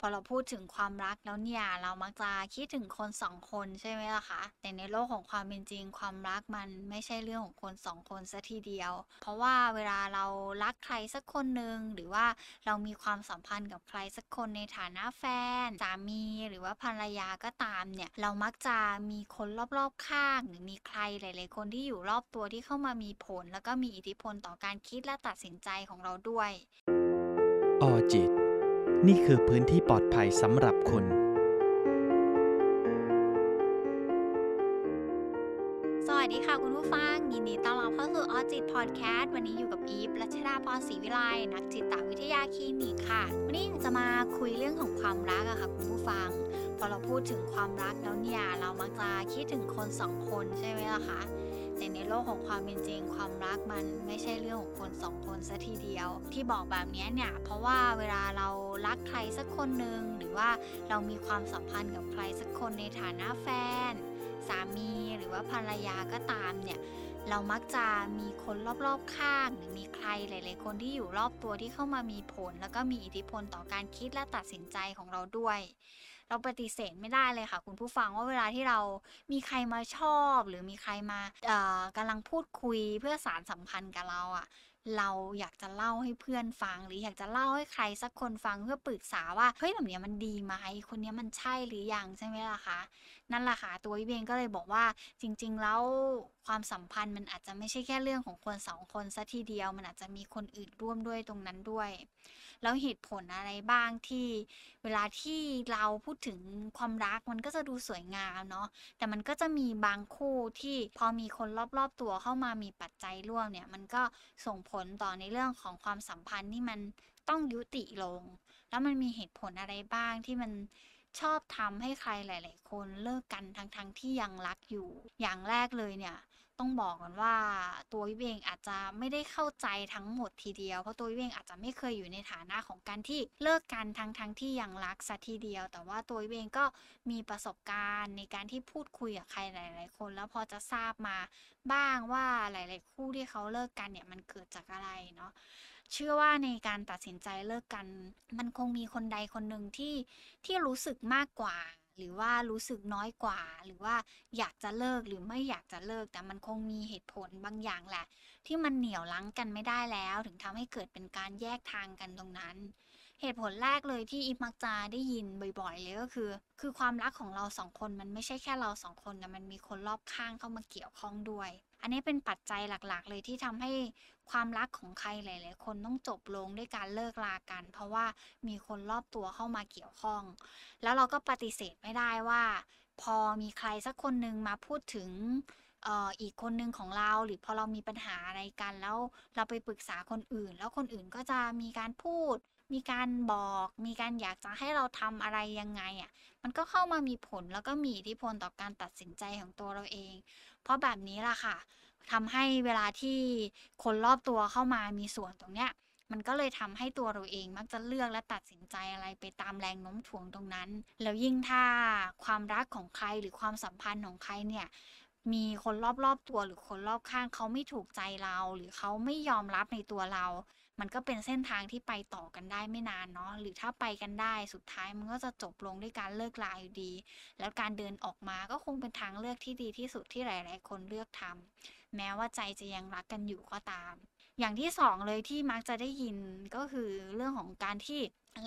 พอเราพูดถึงความรักแล้วเนี่ย เรามักจะคิดถึงคนสองคนใช่ไหมล่ะคะแต่ในโลกของความเป็นจริง ความรักมันไม่ใช่เรื่องของคนสองคนซะทีเดียว เพราะว่าเวลาเรารักใครสักคนหนึ่งหรือว่าเรามีความสัมพันธ์กับใครสักคนในฐานะแฟนสามีหรือว่าภรรยาก็ตามเนี่ย เรามักจะมีคนรอบๆข้าง หรือมีใครหลาย ๆ คนที่อยู่รอบตัวที่เข้ามามีผล แล้วก็มีอิทธิพลต่อการคิดและตัดสินใจของเราด้วย ออจิต นี่คือพื้นที่ปลอดภัยสำหรับคุณ สวัสดีค่ะคุณผู้ฟัง ยินดีต้อนรับเข้าสู่ออจิตพอดแคสต์วันนี้อยู่กับอีฟรัชดาพรศรีวิไลนักจิตวิทยาคลินิกค่ะ วันนี้จะมาคุยเรื่องของความรักอะค่ะคุณผู้ฟัง พอเราพูดถึงความรักแล้วเนี่ย เรามักจะคิดถึงคนสองคนใช่ไหมล่ะคะ แต่ในโลกของความเป็นจริง ความรักมันไม่ใช่เรื่องของคนสองคนซะทีเดียว ที่บอกแบบนี้เนี่ยเพราะว่าเวลาเรารักใครสักคนหนึ่งหรือว่าเรามีความสัมพันธ์กับใครสักคนในฐานะแฟน สามีหรือว่าภรรยาก็ตามเนี่ยเรามักจะมีคนรอบๆข้าง หรือมีใครหลาย ๆ คนที่อยู่รอบตัวที่เข้ามามีผล แล้วก็มีอิทธิพลต่อการคิดและตัดสินใจของเราด้วย เราปฏิเสธไม่ได้เลยค่ะ คุณผู้ฟังว่าเวลาที่เรามีใครมาชอบ หรือมีใครมาเอ่อกำลังพูดคุยเพื่อสารสัมพันธ์กับเราอะ่ะเราอยากจะเล่าให้เพื่อนฟัง หรืออยากจะเล่าให้ใครสักคนฟังเพื่อปรึกษาว่าเฮ้ยแบบนี้มันดีไหมคนนี้มันใช่หรือยังใช่ไหมล่ะคะนั่นแหละค่ะตัววิเบงก็เลยบอกว่าจริง ๆ แล้วความสัมพันธ์มันอาจจะไม่ใช่แค่เรื่องของคนสองคนซะทีเดียว มันอาจจะมีคนอื่นร่วมด้วยตรงนั้นด้วย แล้วเหตุผลอะไรบ้างที่ เวลาที่เราพูดถึงความรักมันก็จะดูสวยงามเนาะแต่มันก็จะมีบางคู่ที่พอมีคนรอบๆตัวเข้ามามีปัจจัยร่วมเนี่ยมันก็ส่งผลต่อในเรื่องของความสัมพันธ์ที่มันต้องยุติลง แล้วมันมีเหตุผลอะไรบ้างที่มันชอบทำให้ใครหลาย ๆ คนเลิกกันทั้งๆทที่ยังรักอยู่ อย่างแรกเลยเนี่ย ต้องบอกก่อนว่าตัววิเวงอาจจะไม่ได้เข้าใจทั้งหมดทีเดียว เพราะตัววิเวงอาจจะไม่เคยอยู่ในฐานะของการที่เลิกกันทั้งทั้งที่ยังรักสัทีเดียว แต่ว่าตัววิเวงก็มีประสบการณ์ในการที่พูดคุยกับใครหลาย ๆ คน แล้วพอจะทราบมาบ้างว่าหลาย ๆ คู่ที่เขาเลิกกันเนี่ยมันเกิดจากอะไรเนาะเชื่อว่าในการตัดสินใจเลิกกัน มันคงมีคนใดคนหนึ่งที่ที่รู้สึกมากกว่า หรือว่ารู้สึกน้อยกว่า หรือว่าอยากจะเลิกหรือไม่อยากจะเลิก แต่มันคงมีเหตุผลบางอย่างแหละ ที่มันเหนี่ยวลังกันไม่ได้แล้ว ถึงทำให้เกิดเป็นการแยกทางกันตรงนั้น เหตุผลแรกเลยที่อีมักจะได้ยินบ่อยๆเลยก็คือ คือความรักของเราสองคนมันไม่ใช่แค่เราสองคนแต่มันมีคนรอบข้างเข้ามาเกี่ยวข้องด้วย อันนี้เป็นปัจจัยหลักๆ เลยที่ทำให้ความรักของใครหลาย ๆ คนต้องจบลงด้วยการเลิกลากัน เพราะว่ามีคนรอบตัวเข้ามาเกี่ยวข้อง แล้วเราก็ปฏิเสธไม่ได้ว่า พอมีใครสักคนหนึ่งมาพูดถึงอีกคนหนึ่งของเราหรือพอเรามีปัญหาอะไรกันแล้วเราไปปรึกษาคนอื่น แล้วคนอื่นก็จะมีการพูด มีการบอกมีการอยากจะให้เราทำอะไรยังไงอะ่ะ มันก็เข้ามามีผลแล้วก็มีอิทธิพลต่อการตัดสินใจของตัวเราเอง เพราะแบบนี้ล่ะค่ะทำให้เวลาที่คนรอบตัวเข้ามามีส่วนตรงเนี้ย มันก็เลยทำให้ตัวเราเองมักจะเลือกและตัดสินใจอะไรไปตามแรงโน้มถ่วงตรงนั้น แล้วยิ่งถ้าความรักของใครหรือความสัมพันธ์ของใครเนี่ย มีคนรอบๆตัวหรือคนรอบข้างเขาไม่ถูกใจเรา หรือเขาไม่ยอมรับในตัวเรา มันก็เป็นเส้นทางที่ไปต่อกันได้ไม่นานเนาะหรือถ้าไปกันได้สุดท้ายมันก็จะจบลงด้วยการเลิกลาอยู่ดี แล้วการเดินออกมาก็คงเป็นทางเลือกที่ดีที่สุดที่หลายๆ คนเลือกทำแม้ว่าใจจะยังรักกันอยู่ก็ตาม อย่างที่สองเลยที่มักจะได้ยินก็คือเรื่องของการที่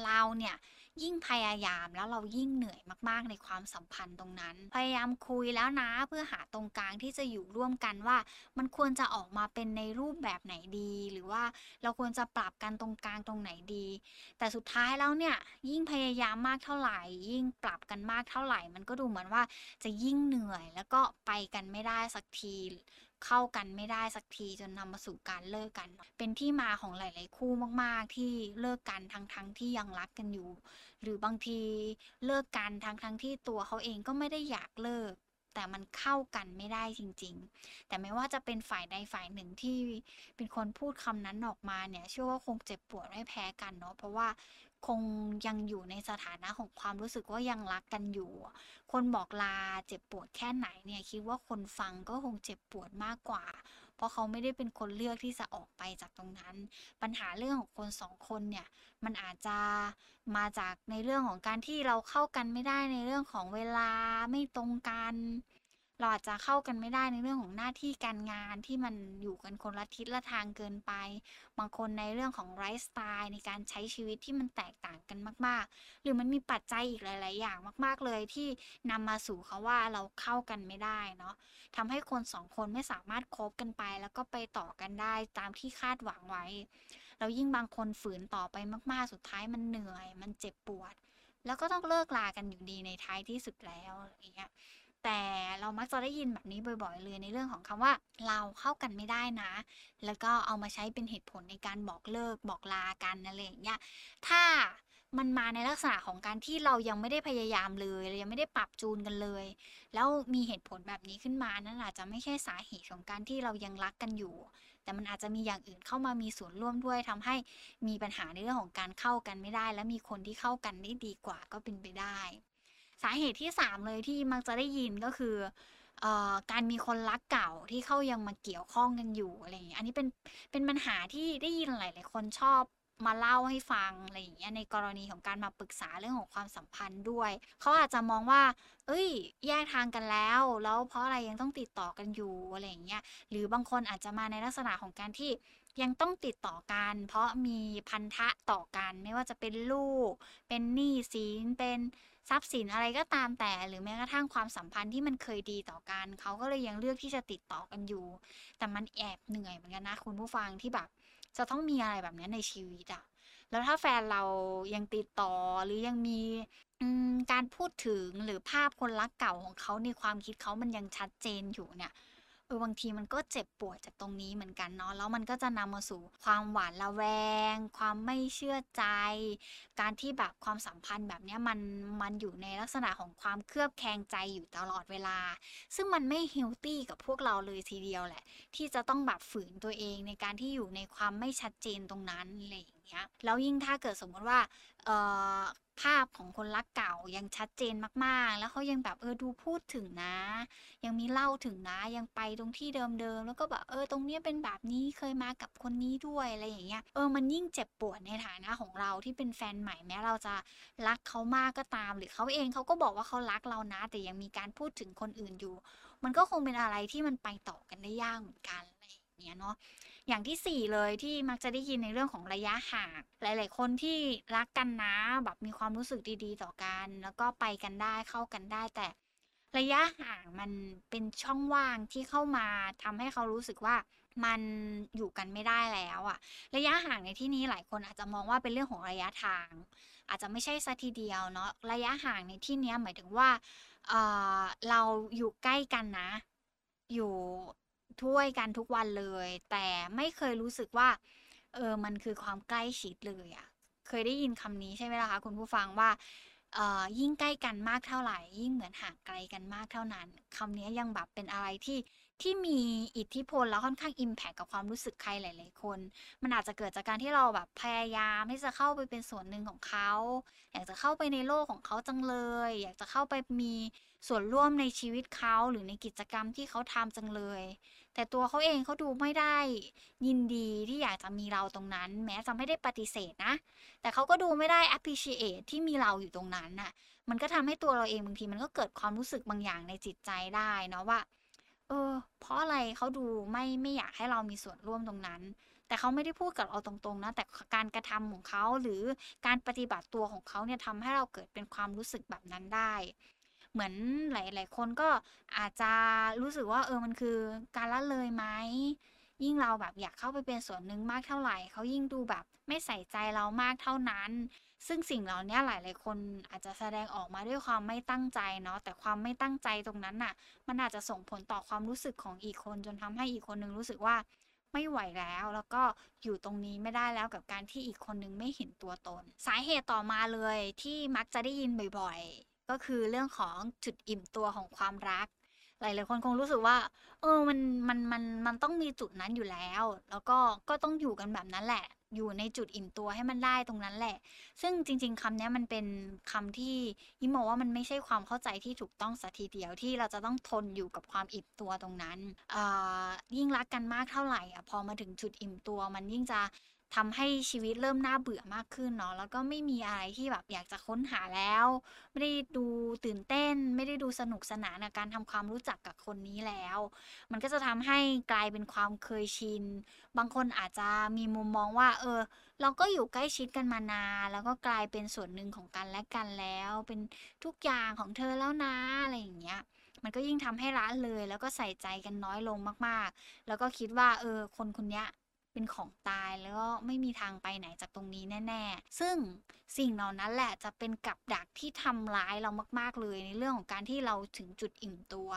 เราเนี่ย ยิ่งพยายามแล้วเรายิ่งเหนื่อยมากๆในความสัมพันธ์ตรงนั้น พยายามคุยแล้วนะเพื่อหาตรงกลางที่จะอยู่ร่วมกันว่า มันควรจะออกมาเป็นในรูปแบบไหนดี หรือว่าเราควรจะปรับกันตรงกลางตรงไหนดี แต่สุดท้ายแล้วเนี่ยยิ่งพยายามมากเท่าไหร่ ยิ่งปรับกันมากเท่าไหร่ มันก็ดูเหมือนว่าจะยิ่งเหนื่อยแล้วก็ไปกันไม่ได้สักทีเข้ากันไม่ได้สักทีจนนำมาสู่การเลิกกัน เป็นที่มาของหลาย ๆ คู่มาก ๆ ที่เลิกกันทั้งๆทที่ยังรักกันอยู่ หรือบางทีเลิกกันทั้งทั้งที่ตัวเขาเองก็ไม่ได้อยากเลิก แต่มันเข้ากันไม่ได้จริง ๆ แต่ไม่ว่าจะเป็นฝ่ายใดฝ่ายหนึ่งที่เป็นคนพูดคำนั้นออกมาเนี่ยเชื่อว่าคงเจ็บปวดไม่แพ้กันเนาะเพราะว่า คงยังอยู่ในสถานะของความรู้สึกว่ายังรักกันอยู่ คนบอกลาเจ็บปวดแค่ไหนเนี่ยคิดว่าคนฟังก็คงเจ็บปวดมากกว่า เพราะเขาไม่ได้เป็นคนเลือกที่จะออกไปจากตรงนั้น ปัญหาเรื่องของคนสองคนเนี่ยมันอาจจะมาจากในเรื่องของการที่เราเข้ากันไม่ได้ในเรื่องของเวลาไม่ตรงกัน เราอาจจะเข้ากันไม่ได้ในเรื่องของหน้าที่การงานที่มันอยู่กันคนละทิศละทางเกินไป บางคนในเรื่องของไลฟ์สไตล์ในการใช้ชีวิตที่มันแตกต่างกันมาก ๆ หรือมันมีปัจจัยอีกหลาย ๆ อย่างมาก ๆ เลยที่นำมาสู่เขาว่าเราเข้ากันไม่ได้เนาะทำให้คนสองคนไม่สามารถคบกันไป แล้วก็ไปต่อกันได้ตามที่คาดหวังไว้ แล้วยิ่งบางคนฝืนต่อไปมาก ๆ สุดท้ายมันเหนื่อย มันเจ็บปวด แล้วก็ต้องเลิกลากันอยู่ดีในท้ายที่สุดแล้วอย่างเงี้ย แต่เรามักจะได้ยินแบบนี้บ่อย ๆ เลยในเรื่องของคำว่าเราเข้ากันไม่ได้นะ แล้วก็เอามาใช้เป็นเหตุผลในการบอกเลิกบอกลากันอะไรอย่างเงี้ยถ้ามันมาในลักษณะของการที่เรายังไม่ได้พยายามเลยเรายังไม่ได้ปรับจูนกันเลย แล้วมีเหตุผลแบบนี้ขึ้นมานั่นอาจจะไม่ใช่สาเหตุของการที่เรายังรักกันอยู่ แต่มันอาจจะมีอย่างอื่นเข้ามามีส่วนร่วมด้วยทำให้มีปัญหาในเรื่องของการเข้ากันไม่ได้ และมีคนที่เข้ากันได้ดีกว่าก็เป็นไปได้ สาเหตุที่ 3 เลยที่มักจะได้ยินก็คือออการมีคนรักเก่าที่เข้ายังมาเกี่ยวข้องกันอยู่อะไรอย่างเงี้อันนี้เป็นเป็นปัญหาที่ได้ยินหลาย ๆ คนชอบมาเล่าให้ฟังอะไรอย่างเงี้ยในกรณีของการมาปรึกษาเรื่องของความสัมพันธ์ด้วย เขาอาจจะมองว่า เอ้ย แยกทางกันแล้ว แล้วเพราะอะไรยังต้องติดต่อกันอยู่อะไรอย่างเงี้ยหรือบางคนอาจจะมาในลักษณะของการที่ยังต้องติดต่อกัน เพราะมีพันธะต่อกัน ไม่ว่าจะเป็นลูก เป็นหนี้สินเป็น ทรัพย์สินอะไรก็ตามแต่ หรือแม้กระทั่งความสัมพันธ์ที่มันเคยดีต่อกันเขาก็เลยยังเลือกที่จะติดต่อกันอยู่ แต่มันแอบเหนื่อยเหมือนกันนะคุณผู้ฟังที่แบบ จะต้องมีอะไรแบบนี้ในชีวิตอะแล้วถ้าแฟนเรายังติดต่อหรือยังมีการพูดถึงหรือภาพคนรักเก่าของเขาในความคิดเขามันยังชัดเจนอยู่เนี่ย ออบางทีมันก็เจ็บปวดจากตรงนี้เหมือนกันเนาะแล้วมันก็จะนำมาสู่ความหวาดระแวง ความไม่เชื่อใจ การที่แบบความสัมพันธ์แบบเนี้ยมันมันอยู่ในลักษณะของความเคลือบแคลงใจอยู่ตลอดเวลา ซึ่งมันไม่เฮลตี้กับพวกเราเลยทีเดียวแหละ ที่จะต้องแบบฝืนตัวเองในการที่อยู่ในความไม่ชัดเจนตรงนั้นอะไรอย่าง เงี้ยแล้วยิ่งถ้าเกิดสมมติว่าภาพของคนรักเก่ายังชัดเจนมากๆ แล้วเขายังแบบเออดูพูดถึงนะ ยังมีเล่าถึงนะ ยังไปตรงที่เดิมๆ แล้วก็แบบเออตรงเนี้ยเป็นแบบนี้เคยมากับคนนี้ด้วยอะไรอย่างเงี้ย เออมันยิ่งเจ็บปวดในฐานะของเราที่เป็นแฟนใหม่แม้เราจะรักเขามากก็ตาม หรือเขาเองเขาก็บอกว่าเขารักเรานะ แต่ยังมีการพูดถึงคนอื่นอยู่ มันก็คงเป็นอะไรที่มันไปต่อกันได้ยากเหมือนกันอะไรอย่างเงี้ยเนาะ อย่างที่ 4 เลยที่มักจะได้ยินในเรื่องของระยะห่างหลาย ๆ คนที่รักกันนะแบบมีความรู้สึกดีๆ ต่อกัน แล้วก็ไปกันได้เข้ากันได้แต่ระยะห่างมันเป็นช่องว่างที่เข้ามาทำให้เขารู้สึกว่ามันอยู่กันไม่ได้แล้วอะระยะห่างในที่นี้หลายคนอาจจะมองว่าเป็นเรื่องของระยะทาง อาจจะไม่ใช่ซะทีเดียวเนาะระยะห่างในที่นี้หมายถึงว่าเเราอยู่ใกล้กันนะ อยู่ ถ้วยกันทุกวันเลย แต่ไม่เคยรู้สึกว่า เออมันคือความใกล้ชิดเลยอะเคยได้ยินคำนี้ใช่ไหมล่ะคะคุณผู้ฟังว่าเอ่อยิ่งใกล้กันมากเท่าไหร่ ยิ่งเหมือนห่างไกลกันมากเท่านั้นคำนี้ยังแบบเป็นอะไรที่ ที่มีอิทธิพลแล้วค่อนข้างอิมแพคกับความรู้สึกใครหลาย ๆ คน มันอาจจะเกิดจากการที่เราแบบพยายามที่จะเข้าไปเป็นส่วนหนึ่งของเขา อยากจะเข้าไปในโลกของเขาจังเลย อยากจะเข้าไปมีส่วนร่วมในชีวิตเขาหรือในกิจกรรมที่เขาทำจังเลย แต่ตัวเขาเองเขาดูไม่ได้ยินดีที่อยากจะมีเราตรงนั้น แม้จะไม่ได้ปฏิเสธนะ แต่เขาก็ดูไม่ได้ appreciate ที่มีเราอยู่ตรงนั้นน่ะ มันก็ทำให้ตัวเราเองบางทีมันก็เกิดความรู้สึกบางอย่างในจิตใจได้เนาะว่า เออ เพราะอะไรเขาดูไม่ไม่อยากให้เรามีส่วนร่วมตรงนั้น แต่เขาไม่ได้พูดกับเราตรงๆนะ แต่การกระทำของเขาหรือการปฏิบัติตัวของเขาเนี่ยทำให้เราเกิดเป็นความรู้สึกแบบนั้นได้ เหมือนหลาย ๆ คนก็อาจจะรู้สึกว่าเออมันคือการละเลยไหม ยิ่งเราแบบอยากเข้าไปเป็นส่วนหนึ่งมากเท่าไหร่เขายิ่งดูแบบไม่ใส่ใจเรามากเท่านั้น ซึ่งสิ่งเหล่านี้หลายๆคนอาจจะแสดงออกมาด้วยความไม่ตั้งใจเนาะแต่ความไม่ตั้งใจตรงนั้นน่ะ มันอาจจะส่งผลต่อความรู้สึกของอีกคน จนทำให้อีกคนนึงรู้สึกว่าไม่ไหวแล้วแล้วก็อยู่ตรงนี้ไม่ได้แล้วกับการที่อีกคนนึงไม่เห็นตัวตน สาเหตุต่อมาเลยที่มักจะได้ยินบ่อย ๆ ก็คือเรื่องของจุดอิ่มตัวของความรัก หลายๆคนคงรู้สึกว่า เออมันมันมันมันต้องมีจุดนั้นอยู่แล้ว แล้วก็ก็ต้องอยู่กันแบบนั้นแหละ อยู่ในจุดอิ่มตัวให้มันได้ตรงนั้นแหละ ซึ่งจริง ๆคำนี้มันเป็นคำที่ยิมมองว่ามันไม่ใช่ความเข้าใจที่ถูกต้องสัทีเดียวที่เราจะต้องทนอยู่กับความอิ่มตัวตรงนั้นยิ่งรักกันมากเท่าไหร่อะพอมาถึงจุดอิ่มตัวมันยิ่งจะ ทำให้ชีวิตเริ่มน่าเบื่อมากขึ้นเนาะแล้วก็ไม่มีอะไรที่แบบอยากจะค้นหาแล้ว ไม่ได้ดูตื่นเต้น ไม่ได้ดูสนุกสนานในการทำความรู้จักกับคนนี้แล้ว มันก็จะทำให้กลายเป็นความเคยชิน บางคนอาจจะมีมุมมองว่า เออ เราก็อยู่ใกล้ชิดกันมานานแล้วก็กลายเป็นส่วนหนึ่งของกันและกันแล้ว เป็นทุกอย่างของเธอแล้วนะอะไรอย่างเงี้ยมันก็ยิ่งทำให้ละเลย แล้วก็ใส่ใจกันน้อยลงมากๆ แล้วก็คิดว่าเออคนคนนี้ เป็นของตายแล้วก็ไม่มีทางไปไหนจากตรงนี้แน่ ๆ ซึ่งสิ่งเหล่านั้นแหละจะเป็นกับดักที่ทำร้ายเรามากๆเลยในเรื่องของการที่เราถึงจุดอิ่มตัว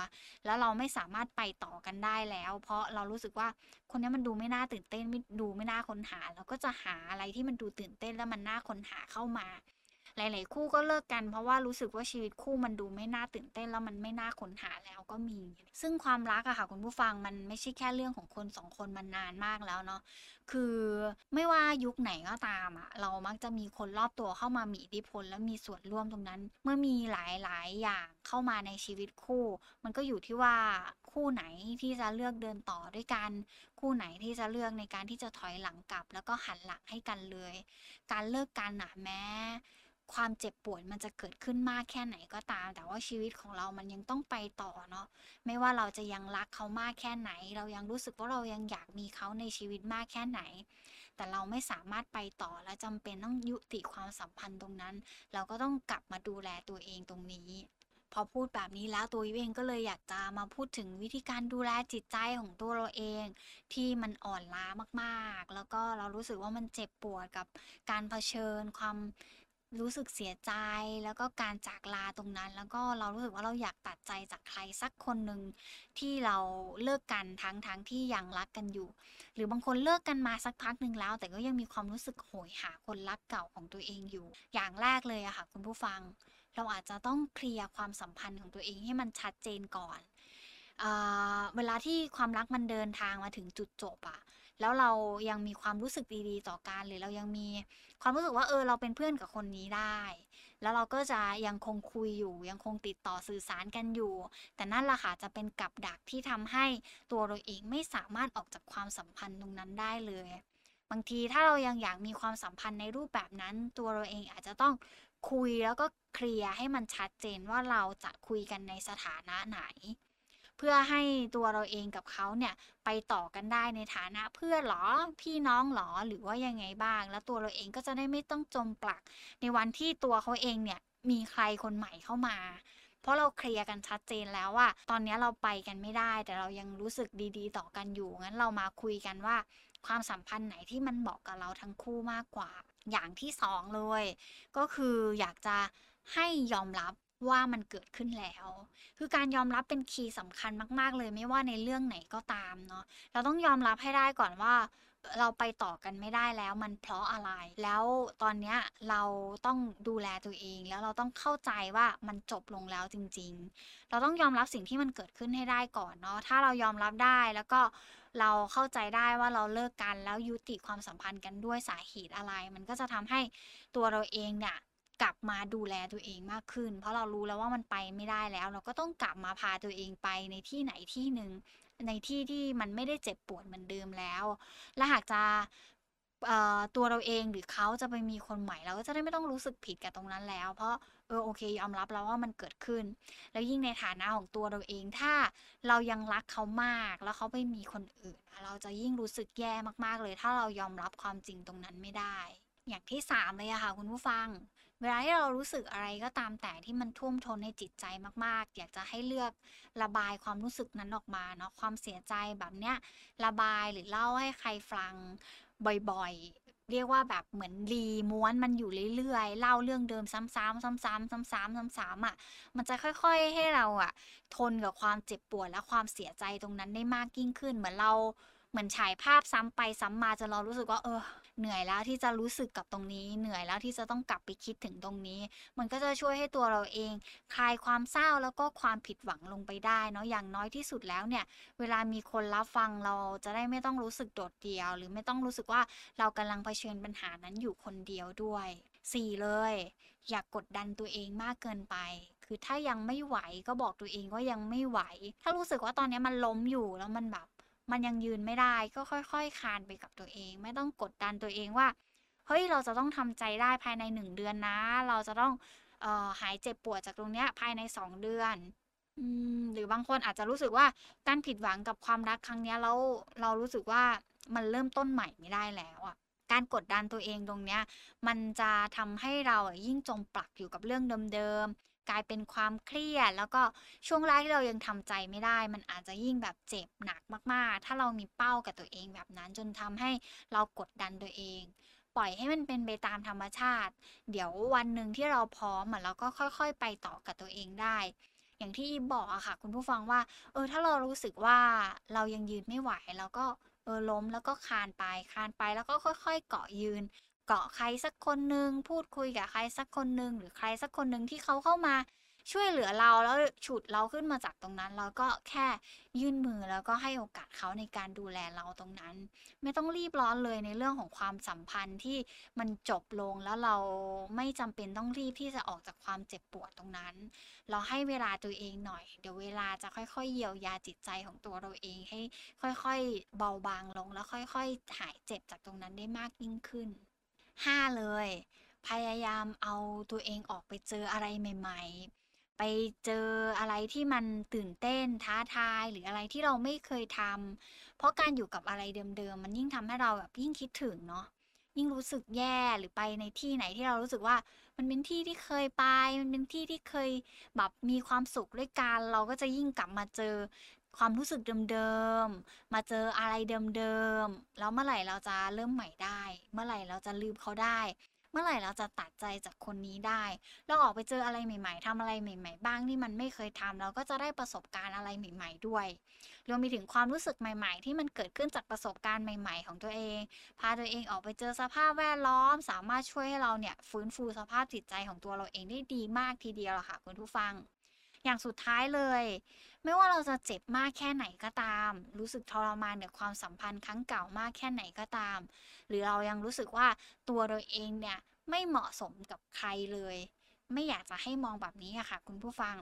แล้วเราไม่สามารถไปต่อกันได้แล้ว เพราะเรารู้สึกว่าคนนี้มันดูไม่น่าตื่นเต้นไม่ดูไม่น่าค้นหาเราก็จะหาอะไรที่มันดูตื่นเต้นแล้วมันน่าค้นหาเข้ามา หลาย ๆ คู่ก็เลิกกัน เพราะว่ารู้สึกว่าชีวิตคู่มันดูไม่น่าตื่นเต้นแล้วมันไม่น่าค้นหาแล้วก็มี ซึ่งความรักอะค่ะคุณผู้ฟังมันไม่ใช่แค่เรื่องของคนสองคนมันนานมากแล้วเนาะคือไม่ว่ายุคไหนก็ตามอะเรามักจะมีคนรอบตัวเข้ามามีอิทธิพลและมีส่วนร่วมตรงนั้น เมื่อมีหลาย ๆ อย่างเข้ามาในชีวิตคู่ มันก็อยู่ที่ว่าคู่ไหนที่จะเลือกเดินต่อด้วยกัน คู่ไหนที่จะเลือกในการที่จะถอยหลังกลับ แล้วก็หันหลังให้กันเลย การเลิกกันอะแม้ ความเจ็บปวดมันจะเกิดขึ้นมากแค่ไหนก็ตาม แต่ว่าชีวิตของเรามันยังต้องไปต่อเนาะไม่ว่าเราจะยังรักเขามากแค่ไหน เรายังรู้สึกว่าเรายังอยากมีเขาในชีวิตมากแค่ไหน แต่เราไม่สามารถไปต่อและจำเป็นต้องยุติความสัมพันธ์ตรงนั้น เราก็ต้องกลับมาดูแลตัวเองตรงนี้พอพูดแบบนี้แล้วตัวเองก็เลยอยากจะมาพูดถึงวิธีการดูแลจิตใจของตัวเราเอง ที่มันอ่อนล้ามากๆ แล้วก็เรารู้สึกว่ามันเจ็บปวดกับการเผชิญความ รู้สึกเสียใจแล้วก็การจากลาตรงนั้น แล้วก็เรารู้สึกว่าเราอยากตัดใจจากใครสักคนหนึ่งที่เราเลิกกันทั้งทั้งที่ยังรักกันอยู่ หรือบางคนเลิกกันมาสักพักหนึ่งแล้ว แต่ก็ยังมีความรู้สึกโหยหาคนรักเก่าของตัวเองอยู่ อย่างแรกเลยอะค่ะคุณผู้ฟัง เราอาจจะต้องเคลียร์ความสัมพันธ์ของตัวเองให้มันชัดเจนก่อนเวลาที่ความรักมันเดินทางมาถึงจุดจบอะ แล้วเรายังมีความรู้สึกดีๆ ต่อกันหรือเรายังมีความรู้สึกว่าเออเราเป็นเพื่อนกับคนนี้ได้ แล้วเราก็จะยังคงคุยอยู่ ยังคงติดต่อสื่อสารกันอยู่ แต่นั่นแหละค่ะจะเป็นกับดักที่ทำให้ตัวเราเองไม่สามารถออกจากความสัมพันธ์ตรงนั้นได้เลย บางทีถ้าเรายังอยากมีความสัมพันธ์ในรูปแบบนั้น ตัวเราเองอาจจะต้องคุยแล้วก็เคลียร์ให้มันชัดเจนว่าเราจะคุยกันในสถานะไหน เพื่อให้ตัวเราเองกับเขาเนี่ยไปต่อกันได้ในฐานะเพื่อนหรอพี่น้องหรอหรือว่ายังไงบ้าง แล้วตัวเราเองก็จะได้ไม่ต้องจมปลัก ในวันที่ตัวเขาเองเนี่ยมีใครคนใหม่เข้ามา เพราะเราเคลียร์กันชัดเจนแล้วว่า ตอนนี้เราไปกันไม่ได้ แต่เรายังรู้สึกดีๆ ต่อกันอยู่งั้นเรามาคุยกันว่า ความสัมพันธ์ไหนที่มันเหมาะกับเราทั้งคู่มากกว่า อย่างที่สองเลย ก็คืออยากจะให้ยอมรับ ว่ามันเกิดขึ้นแล้ว คือการยอมรับเป็นคีย์สำคัญมาก ๆ เลยไม่ว่าในเรื่องไหนก็ตามเนาะเราต้องยอมรับให้ได้ก่อนว่า เราไปต่อกันไม่ได้แล้วมันเพราะอะไร แล้วตอนนี้เราต้องดูแลตัวเอง แล้วเราต้องเข้าใจว่ามันจบลงแล้วจริง ๆ เราต้องยอมรับสิ่งที่มันเกิดขึ้นให้ได้ก่อนเนาะถ้าเรายอมรับได้แล้วก็เราเข้าใจได้ว่าเราเลิกกันแล้วยุติความสัมพันธ์กันด้วยสาเหตุอะไร มันก็จะทำให้ตัวเราเองเนี่ย กลับมาดูแลตัวเองมากขึ้น เพราะเรารู้แล้วว่ามันไปไม่ได้แล้ว เราก็ต้องกลับมาพาตัวเองไปในที่ไหนที่หนึ่งในที่ที่มันไม่ได้เจ็บปวดเหมือนเดิมแล้ว และหากจะตัวเราเองหรือเขาจะไปมีคนใหม่เราก็จะได้ไม่ต้องรู้สึกผิดกับตรงนั้นแล้ว เพราะเออโอเคยอมรับแล้วว่ามันเกิดขึ้น แล้วยิ่งในฐานะของตัวเราเองถ้าเรายังรักเขามากแล้วเขาไปมีคนอื่น เราจะยิ่งรู้สึกแย่มากๆเลย ถ้าเรายอมรับความจริงตรงนั้นไม่ได้ อย่างที่สามเลยอะค่ะคุณผู้ฟัง เวลาที่เรารู้สึกอะไรก็ตามแต่ที่มันท่วมท้นในจิตใจมากๆ อยากจะให้เลือกระบายความรู้สึกนั้นออกมาเนาะความเสียใจแบบเนี้ยระบายหรือเล่าให้ใครฟังบ่อยๆ เรียกว่าแบบเหมือนรีม้วนมันอยู่เรื่อยๆ เล่าเรื่องเดิมซ้ำๆซ้ำๆซ้ำๆซ้ำๆอะ มันจะค่อยๆให้เราอะ ทนกับความเจ็บปวดและความเสียใจตรงนั้นได้มากยิ่งขึ้น เหมือนเราเหมือนฉายภาพซ้ำไปซ้ำมาจนเรารู้สึกว่าเออ เหนื่อยแล้วที่จะรู้สึกกับตรงนี้ เหนื่อยแล้วที่จะต้องกลับไปคิดถึงตรงนี้ มันก็จะช่วยให้ตัวเราเอง คลายความเศร้าแล้วก็ความผิดหวังลงไปได้เนาะอย่างน้อยที่สุดแล้วเนี่ย เวลามีคนรับฟังเราจะได้ไม่ต้องรู้สึกโดดเดี่ยว หรือไม่ต้องรู้สึกว่าเรากำลังเผชิญปัญหานั้นอยู่คนเดียวด้วย 4 เลย อย่ากกดดันตัวเองมากเกินไปคือถ้ายังไม่ไหวก็บอกตัวเองว่ายังไม่ไหว ถ้ารู้สึกว่าตอนนี้มันล้มอยู่แล้วมันแบบ มันยังยืนไม่ได้ก็ค่อยๆ คานไปกับตัวเอง ไม่ต้องกดดันตัวเองว่า เฮ้ยเราจะต้องทำใจได้ภายในหนึ่งเดือนนะ เราจะต้องออหายเจ็บปวดจากตรงเนี้ยภายในสองเดือนอหรือบางคนอาจจะรู้สึกว่าการผิดหวังกับความรักครั้งเนี้ยแล้วเรารู้สึกว่ามันเริ่มต้นใหม่ไม่ได้แล้วอะการกดดันตัวเองตรงเนี้ยมันจะทำให้เรายิ่งจมปลักอยู่กับเรื่องเดิมๆ กลายเป็นความเครียด แล้วก็ช่วงแรกที่เรายังทำใจไม่ได้ มันอาจจะยิ่งแบบเจ็บหนักมากๆ ถ้าเรามีเป้ากับตัวเองแบบนั้น จนทำให้เรากดดันตัวเอง ปล่อยให้มันเป็นไปตามธรรมชาติ เดี๋ยววันหนึ่งที่เราพร้อมอะเราก็ค่อยๆ ไปต่อกับตัวเองได้อย่างที่อีฟบอกอะค่ะ คุณผู้ฟังว่า เออถ้าเรารู้สึกว่าเรายังยืนไม่ไหวเราก็เออล้มแล้วก็คานไปคานไปแล้วก็ค่อย ๆ เกาะยืน เกาะใครสักคนหนึ่งพูดคุยกับใครสักคนหนึ่งหรือใครสักคนหนึ่งที่เขาเข้ามาช่วยเหลือเราแล้วฉุดเราขึ้นมาจากตรงนั้น เราก็แค่ยื่นมือแล้วก็ให้โอกาสเขาในการดูแลเราตรงนั้น ไม่ต้องรีบร้อนเลยในเรื่องของความสัมพันธ์ที่มันจบลงแล้วเราไม่จำเป็นต้องรีบที่จะออกจากความเจ็บปวดตรงนั้น เราให้เวลาตัวเองหน่อย เดี๋ยวเวลาจะค่อย ๆ เยียวยาจิตใจของตัวเราเองให้ค่อยๆเบาบางลง แล้วค่อย ๆ หายเจ็บจากตรงนั้นได้มากยิ่งขึ้น 5 เลย พยายามเอาตัวเองออกไปเจออะไรใหม่ ๆ ไปเจออะไรที่มันตื่นเต้นท้าทาย หรืออะไรที่เราไม่เคยทำเพราะการอยู่กับอะไรเดิมๆ มันยิ่งทำให้เราแบบยิ่งคิดถึงเนาะยิ่งรู้สึกแย่หรือไปในที่ไหนที่เรารู้สึกว่ามันเป็นที่ที่เคยไป มันเป็นที่ที่เคยแบบมีความสุขด้วยกัน เราก็จะยิ่งกลับมาเจอ ความรู้สึกเดิมๆ มาเจออะไรเดิมๆ แล้วเมื่อไหร่เราจะเริ่มใหม่ได้ เมื่อไหร่เราจะลืมเขาได้ เมื่อไหร่เราจะตัดใจจากคนนี้ได้ เราออกไปเจออะไรใหม่ ๆทำอะไรใหม่ ๆ บ้างที่มันไม่เคยทำเราก็จะได้ประสบการณ์อะไรใหม่ ๆ ด้วย รวมไปถึงความรู้สึกใหม่ ๆ ที่มันเกิดขึ้นจากประสบการณ์ใหม่ ๆ ของตัวเอง พาตัวเองออกไปเจอสภาพแวดล้อม สามารถช่วยให้เราเนี่ยฟื้นฟูสภาพจิตใจของตัวเราเองได้ดีมากทีเดียวล่ะค่ะคุณผู้ฟัง อย่างสุดท้ายเลย ไม่ว่าเราจะเจ็บมากแค่ไหนก็ตาม รู้สึกทรมานกับความสัมพันธ์ครั้งเก่ามากแค่ไหนก็ตาม หรือเรายังรู้สึกว่าตัวเราเองเนี่ยไม่เหมาะสมกับใครเลย ไม่อยากจะให้มองแบบนี้อะค่ะ คุณผู้ฟัง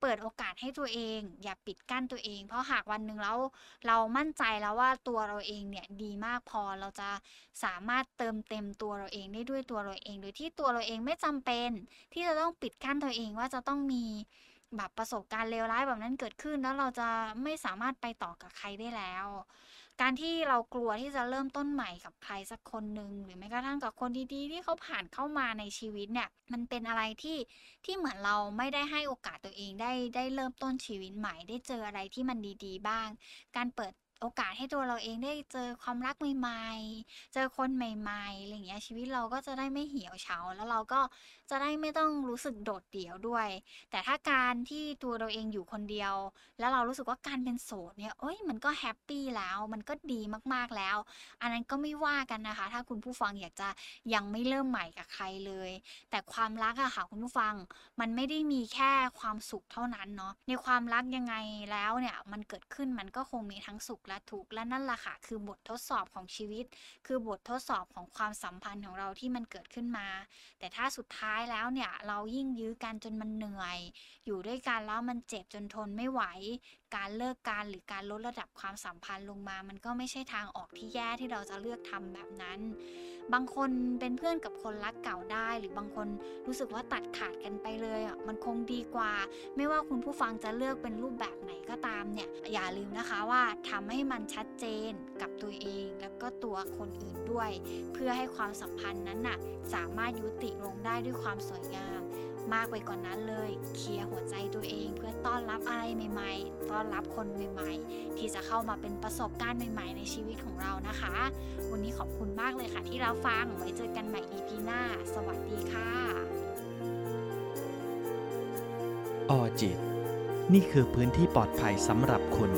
เปิดโอกาสให้ตัวเอง อย่าปิดกั้นตัวเอง เพราะหากวันหนึ่งแล้วเรามั่นใจแล้วว่าตัวเราเองเนี่ยดีมากพอเราจะสามารถเติมเต็มตัวเราเองได้ด้วยตัวเราเอง โดยที่ตัวเราเองไม่จำเป็น ที่จะต้องปิดกั้นตัวเองว่าจะต้องมี แบบประสบการณ์เลวร้ายแบบนั้นเกิดขึ้น แล้วเราจะไม่สามารถไปต่อกับใครได้แล้ว การที่เรากลัวที่จะเริ่มต้นใหม่กับใครสักคนหนึ่งหรือแม้กระทั่งกับคนดีๆ ที่เขาผ่านเข้ามาในชีวิตเนี่ย มันเป็นอะไรที่ที่เหมือนเราไม่ได้ให้โอกาสตัวเองได้ได้เริ่มต้นชีวิตใหม่ ได้เจออะไรที่มันดี ๆ บ้าง การเปิดโอกาสให้ตัวเราเองได้เจอความรักใหม่ๆ เจอคนใหม่ๆ อะไรอย่างเงี้ยชีวิตเราก็จะได้ไม่เหี่ยวเฉา แล้วเราก็ จะได้ไม่ต้องรู้สึกโดดเดี่ยวด้วย แต่ถ้าการที่ตัวเราเองอยู่คนเดียว แล้วเรารู้สึกว่าการเป็นโสดเนี่ยเอ้ยมันก็แฮปปี้แล้วมันก็ดีมากๆแล้ว อันนั้นก็ไม่ว่ากันนะคะ ถ้าคุณผู้ฟังอยากจะยังไม่เริ่มใหม่กับใครเลย แต่ความรักอะค่ะคุณผู้ฟังมันไม่ได้มีแค่ความสุขเท่านั้นเนาะในความรักยังไงแล้วเนี่ยมันเกิดขึ้นมันก็คงมีทั้งสุขและทุกข์และนั่นแหละค่ะคือบททดสอบของชีวิต คือบททดสอบของความสัมพันธ์ของเราที่มันเกิดขึ้นมา แต่ถ้าสุดท้ายแล้วเนี่ย เรายิ่งยื้อกันจนมันเหนื่อย อยู่ด้วยกันแล้วมันเจ็บจนทนไม่ไหวการเลิกกันหรือการลดระดับความสัมพันธ์ลงมา มันก็ไม่ใช่ทางออกที่แย่ที่เราจะเลือกทำแบบนั้น บางคนเป็นเพื่อนกับคนรักเก่าได้ หรือบางคนรู้สึกว่าตัดขาดกันไปเลยอะมันคงดีกว่า ไม่ว่าคุณผู้ฟังจะเลือกเป็นรูปแบบไหนก็ตามเนี่ยอย่าลืมนะคะว่าทำให้มันชัดเจนกับตัวเอง แล้วก็ตัวคนอื่นด้วย เพื่อให้ความสัมพันธ์นั้นน่ะสามารถยุติลงได้ด้วยความสวยงาม มากไปกว่านนั้นเลย เคลียร์หัวใจตัวเอง เพื่อต้อนรับอะไรใหม่ๆ ต้อนรับคนใหม่ๆ ที่จะเข้ามาเป็นประสบการณ์ใหม่ๆ ในชีวิตของเรานะคะ วันนี้ขอบคุณมากเลยค่ะ ที่เรับฟังไว้เจอกันใหม่ EP หน้า สวัสดีค่ะออจิต นี่คือพื้นที่ปลอดภัยสำหรับคุณ